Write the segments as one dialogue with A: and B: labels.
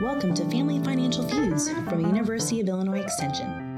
A: Welcome to Family Financial Feuds from University of Illinois Extension.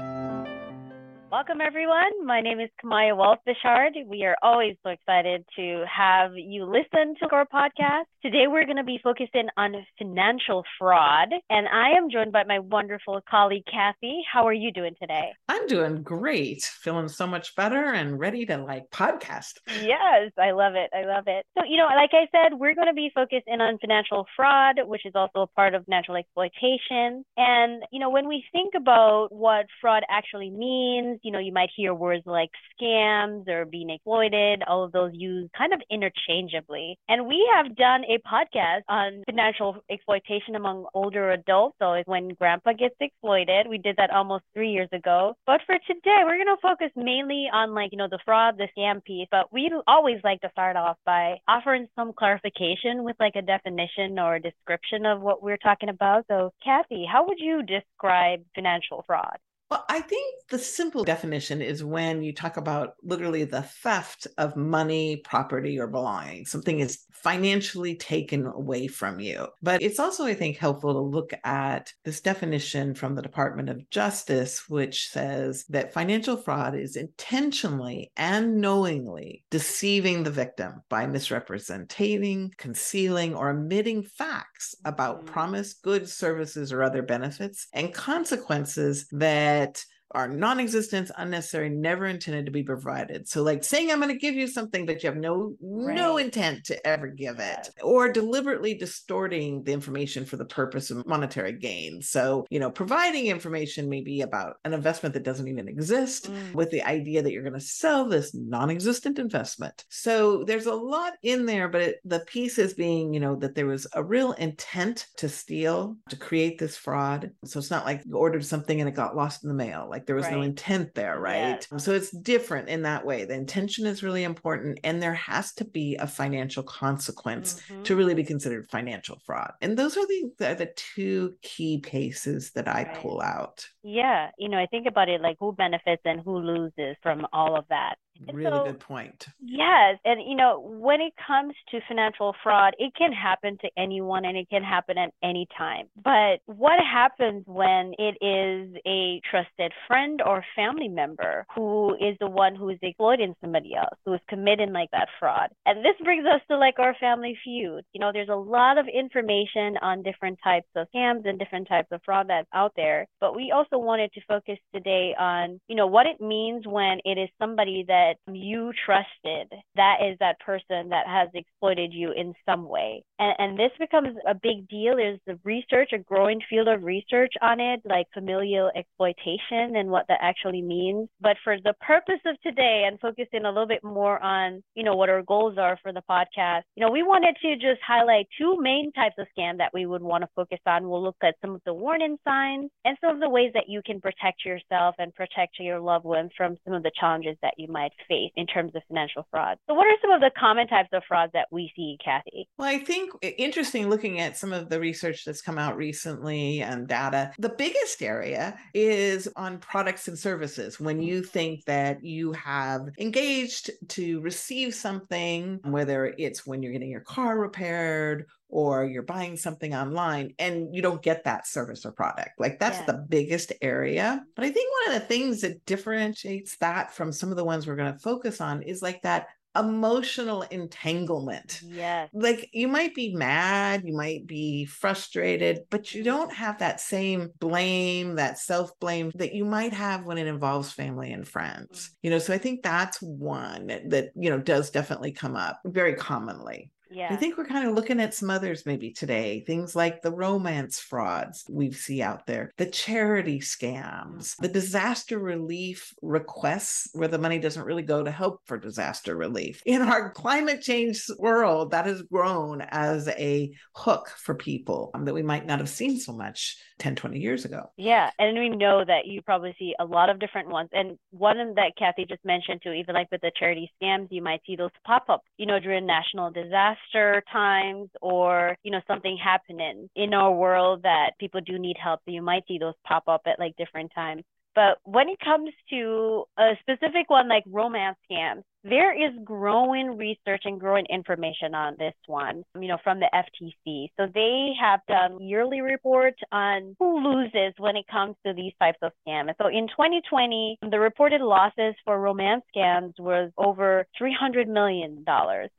B: Welcome, everyone. My name is Camaya Wallace Bechard. We are always so excited to have you listen to our podcast. Today, we're going to be focusing on financial fraud, and I am joined by my wonderful colleague, Kathy. How are you doing today?
C: I'm doing great, feeling so much better and ready to like podcast.
B: Yes, I love it. I love it. So, you know, like I said, we're going to be focusing on financial fraud, which is also a part of natural exploitation. And, you know, when we think about what fraud actually means, you know, you might hear words like scams or being exploited, all of those used kind of interchangeably. And we have done a podcast on financial exploitation among older adults. So it's when grandpa gets exploited. We did that almost three years ago. But for today, we're going to focus mainly on like, you know, the fraud, the scam piece. But we always like to start off by offering some clarification with like a definition or a description of what we're talking about. So, Kathy, how would you describe financial fraud?
C: Well, I think the simple definition is when you talk about literally the theft of money, property, or belongings. Something is financially taken away from you. But it's also, I think, helpful to look at this definition from the Department of Justice, which says that financial fraud is intentionally and knowingly deceiving the victim by misrepresenting, concealing, or omitting facts about mm-hmm. promised goods, services, or other benefits and consequences that that are non-existent, unnecessary, never intended to be provided. So like saying I'm going to give you something but you have no right. no intent to ever give it or deliberately distorting the information for the purpose of monetary gain. So, you know, providing information maybe about an investment that doesn't even exist mm. with the idea that you're going to sell this non-existent investment. So, there's a lot in there but it, the piece is being, you know, that there was a real intent to steal, to create this fraud. So it's not like you ordered something and it got lost in the mail. Like like there was right. no intent there, right? Yes. So it's different in that way. The intention is really important, and there has to be a financial consequence mm-hmm. to really be considered financial fraud. And those are the are the two key cases that I right. pull out.
B: Yeah, you know, I think about it like who benefits and who loses from all of that.
C: Really so, good point.
B: Yes. And, you know, when it comes to financial fraud, it can happen to anyone and it can happen at any time. But what happens when it is a trusted friend or family member who is the one who is exploiting somebody else, who is committing like that fraud? And this brings us to like our family feud. You know, there's a lot of information on different types of scams and different types of fraud that's out there. But we also wanted to focus today on, you know, what it means when it is somebody that that you trusted, that is that person that has exploited you in some way. And, and this becomes a big deal. There's the research, a growing field of research on it, like familial exploitation and what that actually means. But for the purpose of today and focusing a little bit more on, you know, what our goals are for the podcast, you know, we wanted to just highlight two main types of scam that we would want to focus on. We'll look at some of the warning signs and some of the ways that you can protect yourself and protect your loved ones from some of the challenges that you might face in terms of financial fraud. So, what are some of the common types of frauds that we see, Kathy?
C: Well, I think interesting looking at some of the research that's come out recently and data. The biggest area is on products and services. When you think that you have engaged to receive something, whether it's when you're getting your car repaired or you're buying something online and you don't get that service or product. Like that's yeah. the biggest area. But I think one of the things that differentiates that from some of the ones we're going to focus on is like that emotional entanglement.
B: Yeah.
C: Like you might be mad, you might be frustrated, but you don't have that same blame, that self blame that you might have when it involves family and friends. Mm-hmm. You know, so I think that's one that, you know, does definitely come up very commonly.
B: Yeah.
C: I think we're kind of looking at some others maybe today. Things like the romance frauds we see out there, the charity scams, the disaster relief requests where the money doesn't really go to help for disaster relief. In our climate change world, that has grown as a hook for people um, that we might not have seen so much 10, 20 years ago.
B: Yeah. And we know that you probably see a lot of different ones. And one that Kathy just mentioned too, even like with the charity scams, you might see those pop up, you know, during national disaster times or, you know, something happening in our world that people do need help. You might see those pop up at like different times. But when it comes to a specific one like romance scams, there is growing research and growing information on this one, you know, from the FTC. So they have done yearly reports on who loses when it comes to these types of scams. So in 2020, the reported losses for romance scams was over $300 million.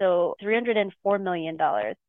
B: So $304 million.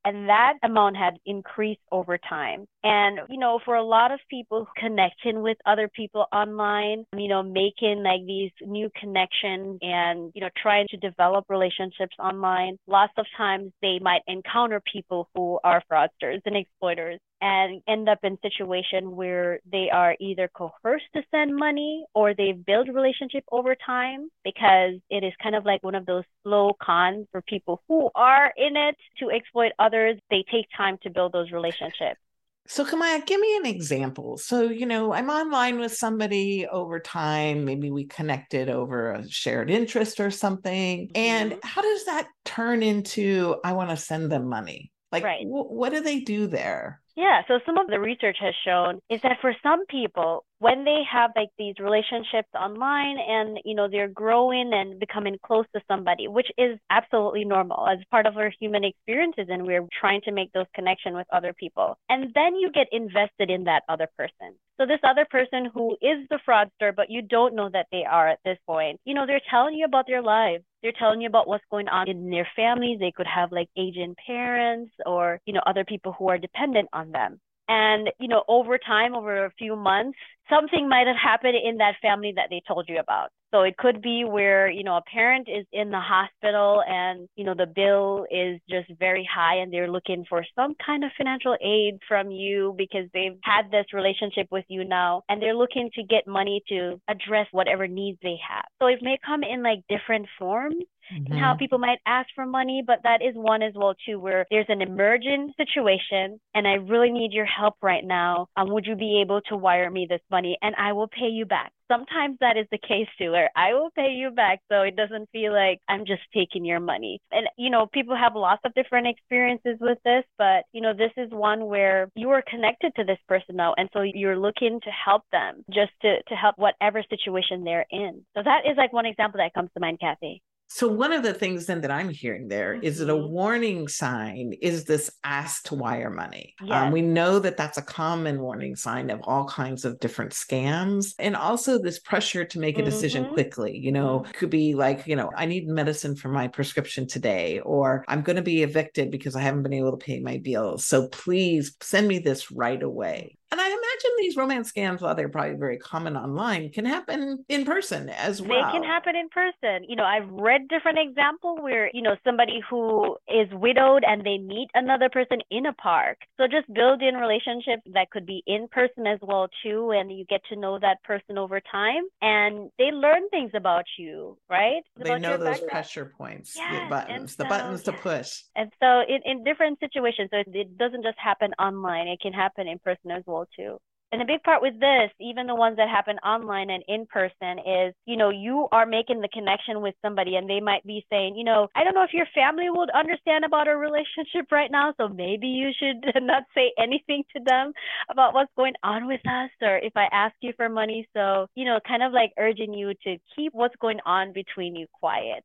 B: And that amount had increased over time. And, you know, for a lot of people connecting with other people online, you know, making like these new connections and, you know, trying to develop relationships online, lots of times they might encounter people who are fraudsters and exploiters and end up in situation where they are either coerced to send money or they build relationship over time because it is kind of like one of those slow cons for people who are in it to exploit others. They take time to build those relationships.
C: So, Camaya, give me an example. So, you know, I'm online with somebody over time. Maybe we connected over a shared interest or something. And mm-hmm. how does that turn into I want to send them money? Like, right. w- what do they do there?
B: Yeah, so some of the research has shown is that for some people, when they have like these relationships online and you know they're growing and becoming close to somebody, which is absolutely normal as part of our human experiences, and we're trying to make those connections with other people, and then you get invested in that other person. So this other person who is the fraudster, but you don't know that they are at this point, you know, they're telling you about their lives. They're telling you about what's going on in their families. They could have like aging parents or, you know, other people who are dependent on them. And, you know, over time, over a few months, something might have happened in that family that they told you about. So it could be where, you know, a parent is in the hospital and, you know, the bill is just very high and they're looking for some kind of financial aid from you because they've had this relationship with you now and they're looking to get money to address whatever needs they have. So it may come in like different forms mm-hmm. and how mm-hmm. people might ask for money, but that is one as well too, where there's an emergent situation and I really need your help right now. Um, would you be able to wire me this money and I will pay you back? Sometimes that is the case too, where I will pay you back, so it doesn't feel like I'm just taking your money. And you know, people have lots of different experiences with this, but you know, this is one where you are connected to this person now, and so you're looking to help them, just to to help whatever situation they're in. So that is like one example that comes to mind, Kathy.
C: So one of the things then that I'm hearing there mm-hmm. is that a mm-hmm. warning sign is this ask to wire money. Yes. Um, we know that that's a common warning sign of all kinds of different scams, and also this pressure to make a decision mm-hmm. quickly. You know, could be like, you know, I need medicine for my prescription today, or I'm going to be evicted because I haven't been able to pay my bills. So please send me this right away. And I imagine these romance scams, while they're probably very common online, can happen in person as well.
B: They can happen in person. You know, I've read different examples where, you know, somebody who is widowed and they meet another person in a park. So just build in relationships that could be in person as well too, and you get to know that person over time and they learn things about you, right?
C: They
B: about
C: know those background. pressure points, yes, the buttons, so, the buttons to push.
B: And so in, in different situations, so it, it doesn't just happen online, it can happen in person as well too. And a big part with this, even the ones that happen online and in person, is you know, you are making the connection with somebody and they might be saying, you know, I don't know if your family would understand about our relationship right now, so maybe you should not say anything to them about what's going on with us or if I ask you for money. So, you know, kind of like urging you to keep what's going on between you quiet.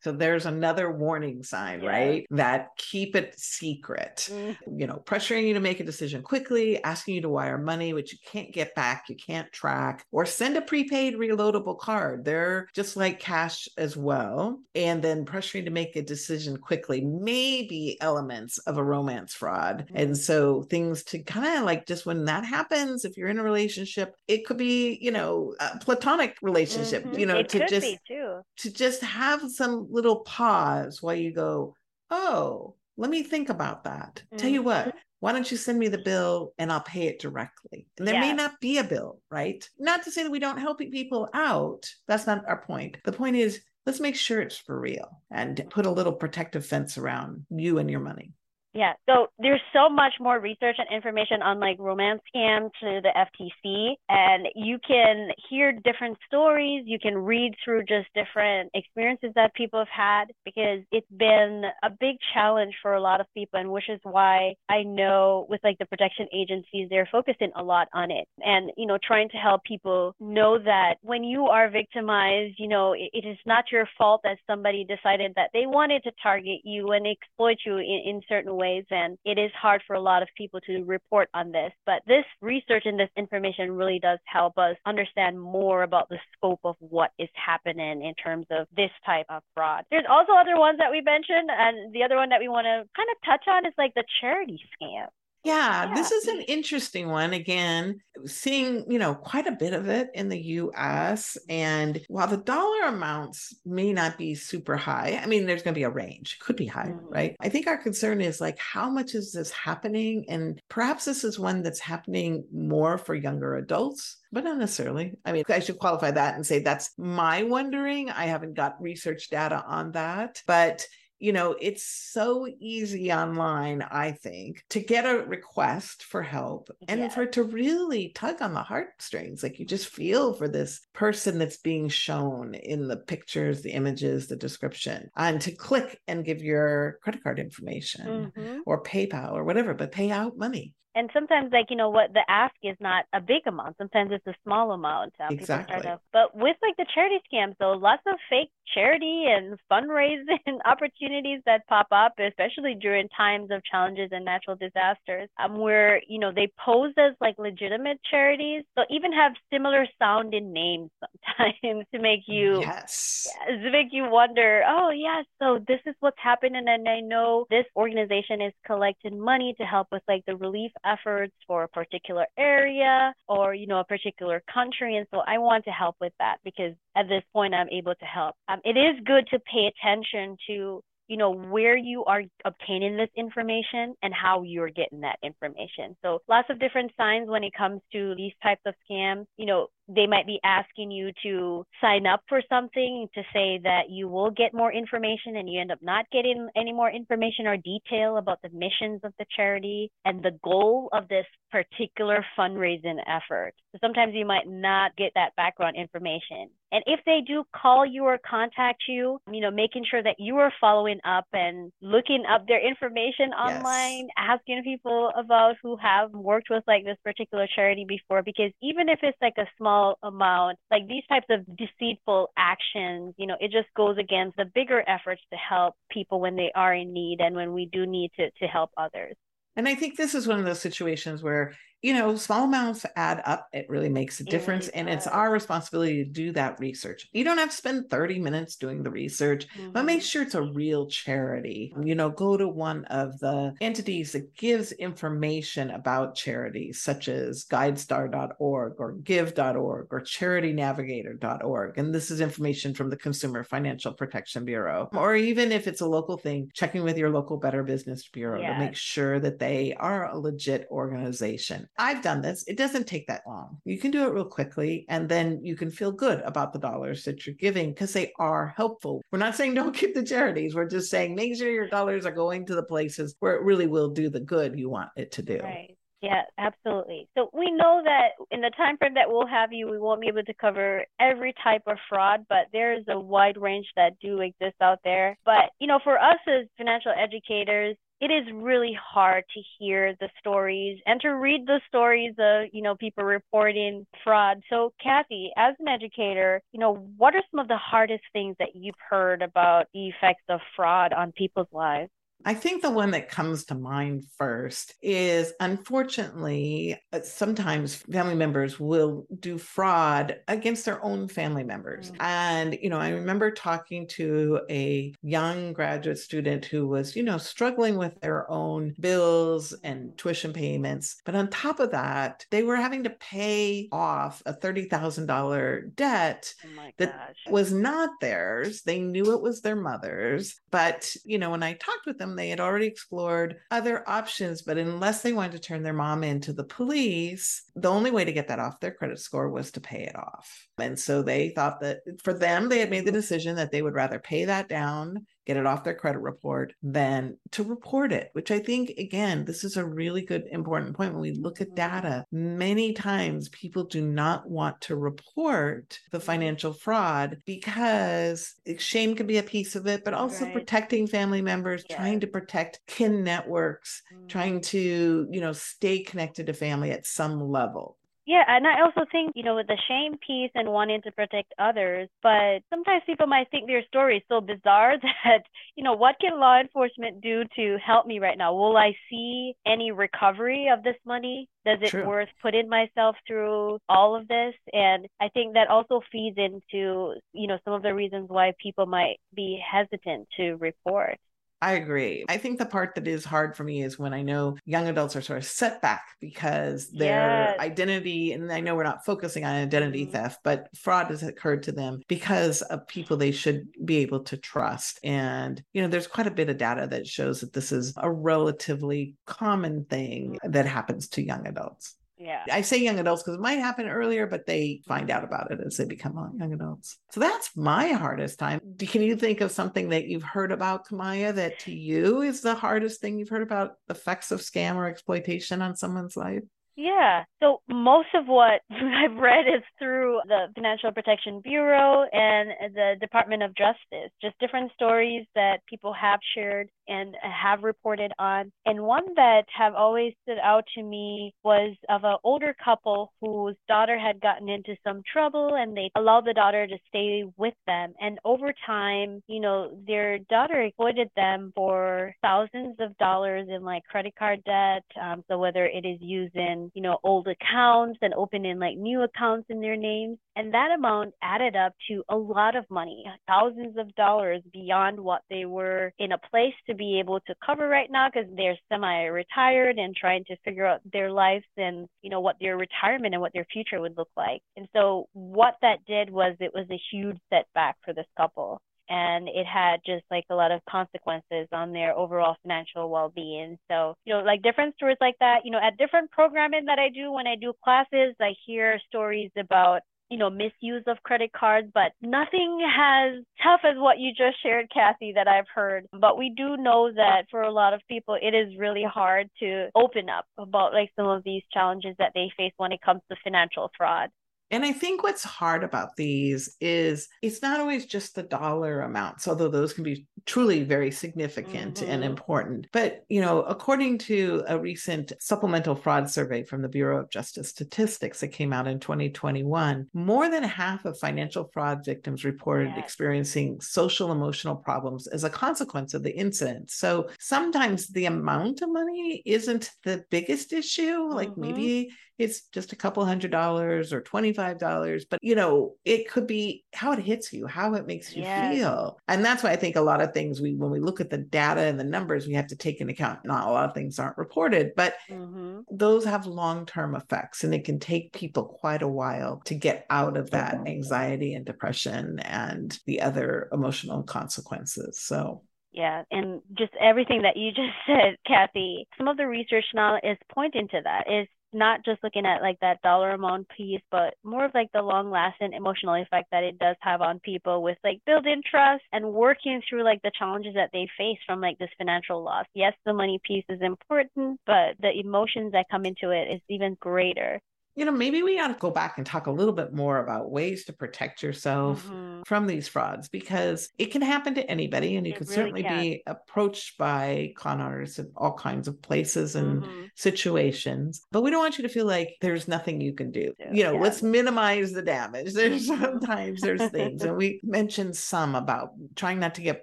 C: So there's another warning sign, yeah. right? That keep it secret. Mm. You know, pressuring you to make a decision quickly, asking you to wire money, which you can't get back, you can't track, or send a prepaid reloadable card. They're just like cash as well. And then pressuring to make a decision quickly, maybe elements of a romance fraud. Mm. And so things to kind of like just when that happens, if you're in a relationship, it could be, you know, a platonic relationship, mm-hmm. you know,
B: it
C: to just
B: to
C: just have some little pause while you go, oh, let me think about that. Mm-hmm. Tell you what, mm-hmm. why don't you send me the bill and I'll pay it directly? And there yeah. may not be a bill, right? Not to say that we don't help people out. That's not our point. The point is, let's make sure it's for real and put a little protective fence around you and your money.
B: Yeah. So there's so much more research and information on like romance scams to the FTC. And you can hear different stories. You can read through just different experiences that people have had because it's been a big challenge for a lot of people. And which is why I know with like the protection agencies, they're focusing a lot on it and, you know, trying to help people know that when you are victimized, you know, it, it is not your fault that somebody decided that they wanted to target you and exploit you in, in certain ways. And it is hard for a lot of people to report on this. But this research and this information really does help us understand more about the scope of what is happening in terms of this type of fraud. There's also other ones that we mentioned. And the other one that we want to kind of touch on is like the charity scam.
C: Yeah, yeah, this is an interesting one. Again, seeing, you know, quite a bit of it in the US. And while the dollar amounts may not be super high, I mean, there's going to be a range, could be high, mm-hmm. right? I think our concern is like, how much is this happening? And perhaps this is one that's happening more for younger adults but not necessarily. I mean, I should qualify that and say that's my wondering. I haven't got research data on that, but you know, it's so easy online, I think, to get a request for help and yeah. for it to really tug on the heartstrings. Like you just feel for this person that's being shown in the pictures, the images, the description, and to click and give your credit card information mm-hmm. or PayPal or whatever, but pay out money
B: and sometimes like you know what the ask is not a big amount sometimes it's a small amount
C: uh, exactly.
B: But with like the charity scams though lots of fake charity and fundraising opportunities that pop up especially during times of challenges and natural disasters. Um, where you know they pose as like legitimate charities so even have similar sounding names sometimes to make you
C: yes.
B: to make you wonder oh yeah so this is what's happening and i know this organization is collecting money to help with like the relief efforts for a particular area or you know a particular country and so i want to help with that because at this point i'm able to help. Um, it is good to pay attention to you know where you are obtaining this information and how you're getting that information. So lots of different signs when it comes to these types of scams. You know they might be asking you to sign up for something to say that you will get more information and you end up not getting any more information or detail about the missions of the charity and the goal of this particular fundraising effort. So sometimes you might not get that background information. And if they do call you or contact you, you know, making sure that you are following up and looking up their information online, yes. asking people about who have worked with like this particular charity before, because even if it's like a small small amount, like these types of deceitful actions, you know, it just goes against the bigger efforts to help people when they are in need and when we do need to, to help others.
C: And I think this is one of those situations where you know, small amounts add up. It really makes a difference. Really and it's our responsibility to do that research. You don't have to spend 30 minutes doing the research, mm-hmm. but make mm-hmm. sure it's a real charity. You know, go to one of the entities that gives information about charities, such as guidestar.org or give.org or charitynavigator.org. And this is information from the Consumer Financial Protection Bureau. Or even if it's a local thing, checking with your local Better Business Bureau yes. to make sure that they are a legit organization. I've done this. It doesn't take that long. You can do it real quickly, and then you can feel good about the dollars that you're giving because they are helpful. We're not saying don't give the charities. We're just saying make sure your dollars are going to the places where it really will do the good you want it to do.
B: Right. Yeah, absolutely. So we know that in the time frame that we'll have you, we won't be able to cover every type of fraud, but there's a wide range that do exist out there. But, you know, for us as financial educators, it is really hard to hear the stories and to read the stories of you know people reporting fraud. So kathy as an educator you know what are some of the hardest things that you've heard about the effects of fraud on people's lives
C: I think the one that comes to mind first is unfortunately, uh, sometimes family members will do fraud against their own family members. Mm-hmm. And, you know, I remember talking to a young graduate student who was, you know, struggling with their own bills and tuition payments. But on top of that, they were having to pay off a $30,000 debt
B: oh
C: that was not theirs. They knew it was their mother's. But, you know, when I talked with them, they had already explored other options, but unless they wanted to turn their mom into the police, the only way to get that off their credit score was to pay it off. And so they thought that for them, they had made the decision that they would rather pay that down get it off their credit report, than to report it, which I think, again, this is a really good, important point. When we look at data, many times people do not want to report the financial fraud because shame can be a piece of it, but also right. protecting family members, yeah. trying to protect kin networks, mm. trying to, you know, stay connected to family at some level.
B: Yeah, and I also think, you know, with the shame piece and wanting to protect others, but sometimes people might think their story is so bizarre that, you know, what can law enforcement do to help me right now? Will I see any recovery of this money? Does it True. worth putting myself through all of this? And I think that also feeds into, you know, some of the reasons why people might be hesitant to report.
C: I agree. I think the part that is hard for me is when I know young adults are sort of set back because their yes. identity, and I know we're not focusing on identity mm-hmm. theft, but fraud has occurred to them because of people they should be able to trust. And, you know, there's quite a bit of data that shows that this is a relatively common thing mm-hmm. that happens to young adults.
B: Yeah.
C: I say young adults because it might happen earlier, but they find out about it as they become young adults. So that's my hardest time. Can you think of something that you've heard about, Camaya, that to you is the hardest thing you've heard about effects of scam or exploitation on someone's life?
B: Yeah. So most of what I've read is through the Financial Protection Bureau and the Department of Justice, just different stories that people have shared and have reported on. And one that have always stood out to me was of an older couple whose daughter had gotten into some trouble and they allowed the daughter to stay with them. And over time, you know, their daughter exploited them for thousands of dollars in like credit card debt. Um, so whether it is using you know, old accounts and opening like new accounts in their names. And that amount added up to a lot of money, thousands of dollars beyond what they were in a place to be able to cover right now because they're semi retired and trying to figure out their lives and, you know, what their retirement and what their future would look like. And so what that did was it was a huge setback for this couple. And it had just like a lot of consequences on their overall financial well-being. So you know like different stories like that. You know at different programming that i do when i do classes i hear stories about you know misuse of credit cards but nothing as tough as what you just shared kathy that i've heard. But we do know that for a lot of people it is really hard to open up about like some of these challenges that they face when it comes to financial fraud
C: and I think what's hard about these is it's not always just the dollar amounts, although those can be truly very significant mm-hmm. and important. But, you know, according to a recent supplemental fraud survey from the Bureau of Justice Statistics that came out in 2021, more than half of financial fraud victims reported yes. experiencing social emotional problems as a consequence of the incident. So sometimes the amount of money isn't the biggest issue. Like mm-hmm. maybe it's just a couple hundred dollars or $25 but you know it could be how it hits you how it makes you yes. feel and that's why i think a lot of things we when we look at the data and the numbers we have to take into account not a lot of things aren't reported but mm-hmm. those have long-term effects and it can take people quite a while to get out of that anxiety and depression and the other emotional consequences so
B: yeah, and just everything that you just said, Kathy. Some of the research now is pointing to that. Is not just looking at like that dollar amount piece, but more of like the long lasting emotional effect that it does have on people with like building trust and working through like the challenges that they face from like this financial loss. Yes, the money piece is important, but the emotions that come into it is even greater
C: you know, maybe we ought to go back and talk a little bit more about ways to protect yourself mm-hmm. from these frauds because it can happen to anybody and you it can really certainly can. be approached by con artists in all kinds of places and mm-hmm. situations. But we don't want you to feel like there's nothing you can do. You know, yeah. let's minimize the damage. There's sometimes there's things. And we mentioned some about trying not to get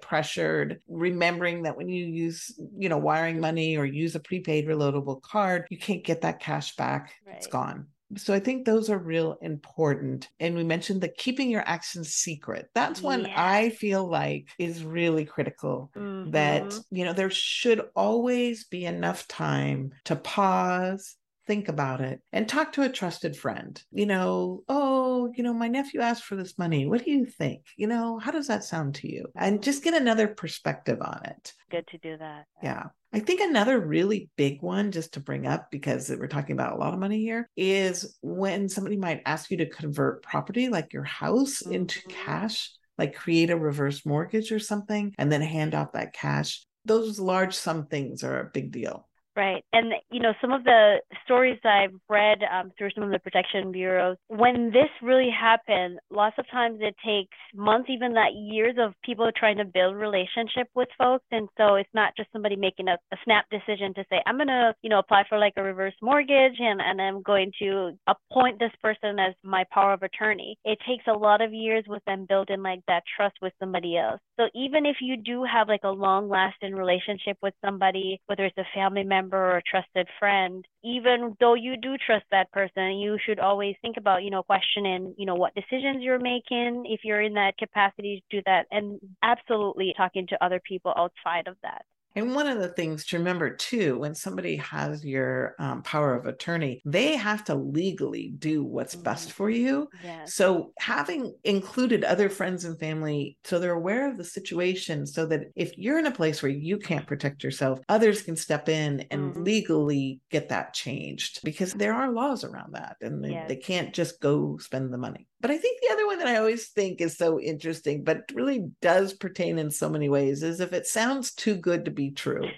C: pressured, remembering that when you use, you know, wiring money or use a prepaid reloadable card, you can't get that cash back. Right. It's gone. So I think those are real important. And we mentioned the keeping your actions secret. That's one I feel like is really critical mm-hmm. that, you know, there should always be enough time to pause, think about it and talk to a trusted friend. You know, oh, you know, my nephew asked for this money. What do you think? You know, how does that sound to you? And just get another perspective on it.
B: Good to do that.
C: Yeah. I think another really big one, just to bring up, because we're talking about a lot of money here, is when somebody might ask you to convert property like your house mm-hmm. into cash like create a reverse mortgage or something and then hand off that cash. Those large sum things are a big deal.
B: Right. And, you know, some of the stories I've read um, through some of the protection bureaus, when this really happened, lots of times it takes months, even that years of people trying to build relationship with folks. And so it's not just somebody making a, a snap decision to say, I'm going to, you know, apply for like a reverse mortgage and, and I'm going to appoint this person as my power of attorney. It takes a lot of years with them building like that trust with somebody else. So even if you do have like a long lasting relationship with somebody, whether it's a family member, member or a trusted friend, even though you do trust that person, you should always think about, you know, questioning, you know, what decisions you're making if you're in that capacity to do that, and absolutely talking to other people outside of that.
C: And one of the things to remember too, when somebody has your um, power of attorney, they have to legally do what's mm-hmm. best for you. Yes. So having included other friends and family so they're aware of the situation, so that if you're in a place where you can't protect yourself, others can step in and mm-hmm. legally get that changed because there are laws around that and they, yes. they can't just go spend the money. But I think the other one that I always think is so interesting, but really does pertain in so many ways, is if it sounds too good to be true.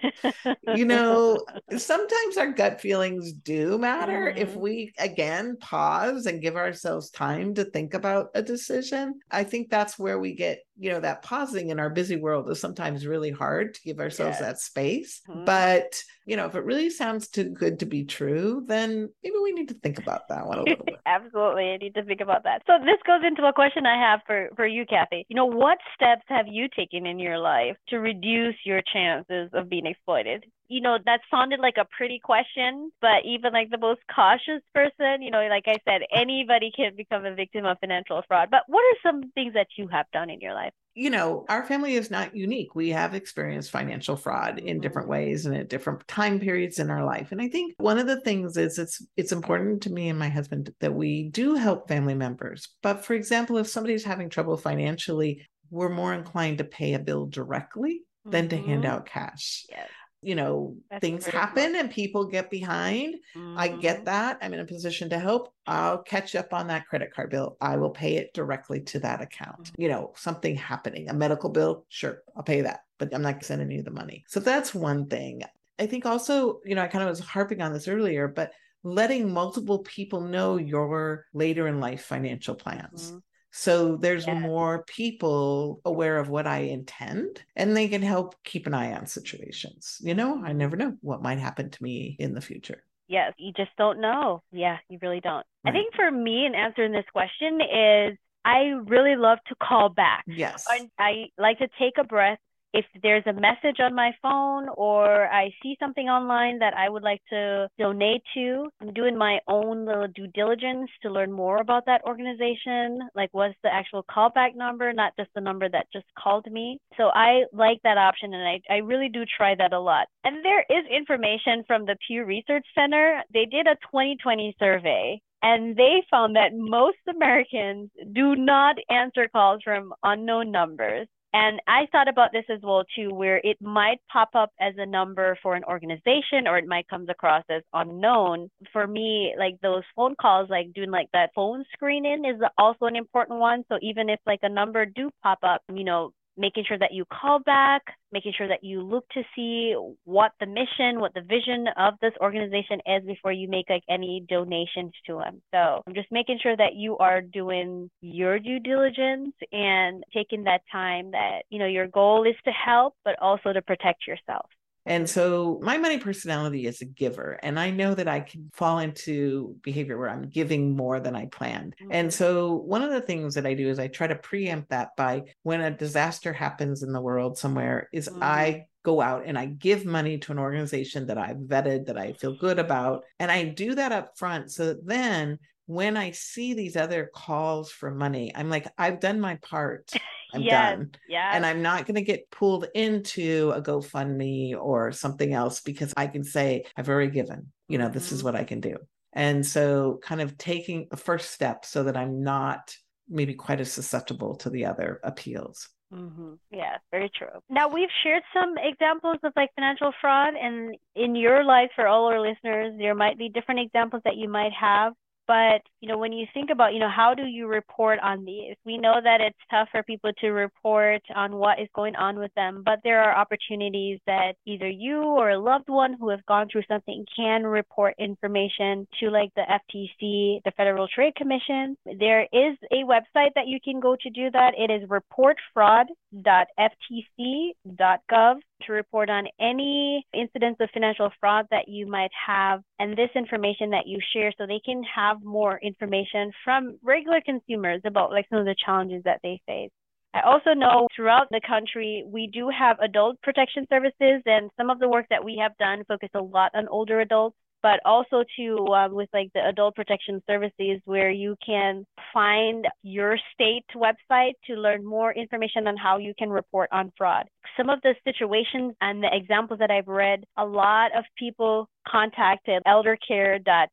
C: you know, sometimes our gut feelings do matter. Mm-hmm. If we, again, pause and give ourselves time to think about a decision, I think that's where we get you know that pausing in our busy world is sometimes really hard to give ourselves yes. that space mm-hmm. but you know if it really sounds too good to be true then maybe we need to think about that one a little bit
B: absolutely i need to think about that so this goes into a question i have for for you kathy you know what steps have you taken in your life to reduce your chances of being exploited you know, that sounded like a pretty question, but even like the most cautious person, you know, like I said, anybody can become a victim of financial fraud. But what are some things that you have done in your life?
C: You know, our family is not unique. We have experienced financial fraud in different mm-hmm. ways and at different time periods in our life. And I think one of the things is it's it's important to me and my husband that we do help family members. But for example, if somebody's having trouble financially, we're more inclined to pay a bill directly than to hand mm-hmm. out cash. Yes you know That's things happen and people get behind mm-hmm. i get mm-hmm. that i'm in a position to help i'll catch up on that credit card bill i will pay it directly to that account mm-hmm. you know something happening a medical bill sure i'll pay that but i'm not sending you the money so that's one thing i think also you know i kind of was harping on this earlier but letting multiple people know your later in life financial plans mm-hmm. So there's yeah. more people aware of what I intend and they can help keep an eye on situations. You know, I never know what might happen to me in the future.
B: Yes, you just don't know. Yeah, you really don't. Right. I think for me, in answering this question is I really love to call back.
C: Yes.
B: I, I like to take a breath if there's a message on my phone or I see something online that I would like to donate to, I'm doing my own little due diligence to learn more about that organization. Like, what's the actual callback number, not just the number that just called me. So I like that option and I, I really do try that a lot. And there is information from the Pew Research Center. They did a 2020 survey and they found that most Americans do not answer calls from unknown numbers. And I thought about this as well too, where it might pop up as a number for an organization or it might come across as unknown. For me, like those phone calls, like doing like that phone screening is also an important one. So even if like a number do pop up, you know, making sure that you call back, making sure that you look to see what the mission, what the vision of this organization is before you make like any donations to them. So I'm just making sure that you are doing your due diligence and taking that time that, you know, your goal is to help, but also to protect yourself.
C: And so my money personality is a giver. And I know that I can fall into behavior where I'm giving more than I planned. Mm-hmm. And so one of the things that I do is I try to preempt that by when a disaster happens in the world somewhere, is mm-hmm. I go out and I give money to an organization that I've vetted, that I feel good about. And I do that up front. So that then when I see these other calls for money, I'm like, I've done my part. I'm yes, done.
B: Yeah.
C: And I'm not going to get pulled into a GoFundMe or something else because I can say, I've already given, you know, mm-hmm. this is mm-hmm. what I can do. And so kind of taking the first step so that I'm not maybe quite as susceptible to the other appeals.
B: Mm-hmm. Yeah, very true. Now we've shared some examples of like financial fraud, and in your life, for all our listeners, there might be different examples that you might have. But, you know, when you think about, you know, how do you report on these? We know that it's tough for people to report on what is going on with them, but there are opportunities that either you or a loved one who have gone through something can report information to like the FTC, the Federal Trade Commission. There is a website that you can go to do that. It is reportfraud.ftc.gov to report on any incidents of financial fraud that you might have and this information that you share so they can have more information from regular consumers about like some of the challenges that they face. I also know throughout the country, we do have adult protection services, and some of the work that we have done focus a lot on older adults but also to um, with like the adult protection services where you can find your state website to learn more information on how you can report on fraud. Some of the situations and the examples that i've read a lot of people contacted eldercare.acl.gov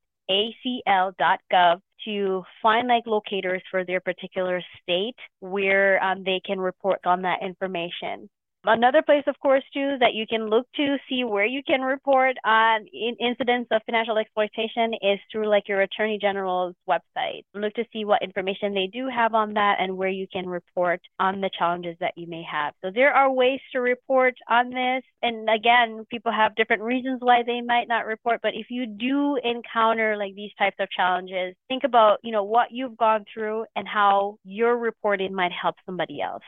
B: to find like locators for their particular state where um, they can report on that information Another place, of course, too, that you can look to see where you can report on in incidents of financial exploitation is through like your Attorney General's website. Look to see what information they do have on that and where you can report on the challenges that you may have. So there are ways to report on this. And again, people have different reasons why they might not report. But if you do encounter like these types of challenges, think about, you know, what you've gone through and how your reporting might help somebody else.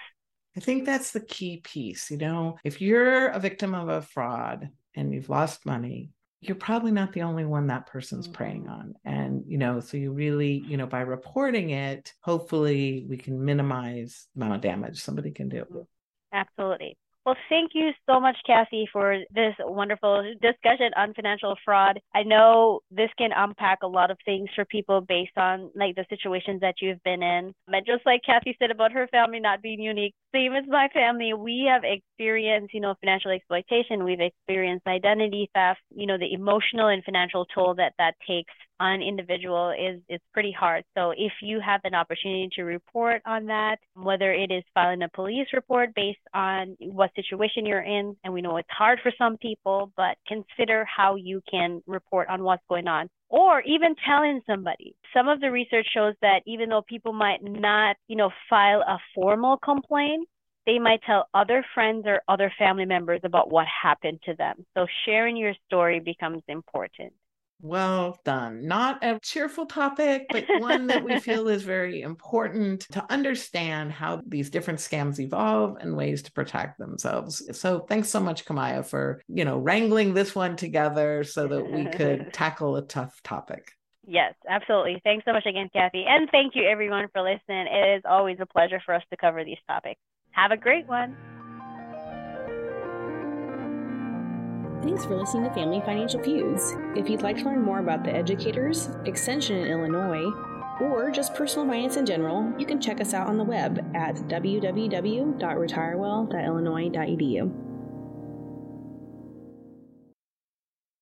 C: I think that's the key piece. You know, if you're a victim of a fraud and you've lost money, you're probably not the only one that person's mm-hmm. preying on. And, you know, so you really, you know, by reporting it, hopefully we can minimize the amount of damage somebody can do.
B: Absolutely. Well, thank you so much, Kathy, for this wonderful discussion on financial fraud. I know this can unpack a lot of things for people based on like the situations that you've been in. And just like Kathy said about her family not being unique, same as my family, we have experienced, you know, financial exploitation. We've experienced identity theft, you know, the emotional and financial toll that that takes on individual is is pretty hard. So if you have an opportunity to report on that, whether it is filing a police report based on what situation you're in, and we know it's hard for some people, but consider how you can report on what's going on or even telling somebody. Some of the research shows that even though people might not, you know, file a formal complaint, they might tell other friends or other family members about what happened to them. So sharing your story becomes important.
C: Well done. Not a cheerful topic, but one that we feel is very important to understand how these different scams evolve and ways to protect themselves. So thanks so much, Camaya, for, you know, wrangling this one together so that we could tackle a tough topic.
B: Yes, absolutely. Thanks so much again, Kathy. And thank you everyone for listening. It is always a pleasure for us to cover these topics. Have a great one.
A: Thanks for listening to Family Financial Feuds. If you'd like to learn more about the educators, Extension in Illinois, or just personal finance in general, you can check us out on the web at www.retirewell.illinois.edu.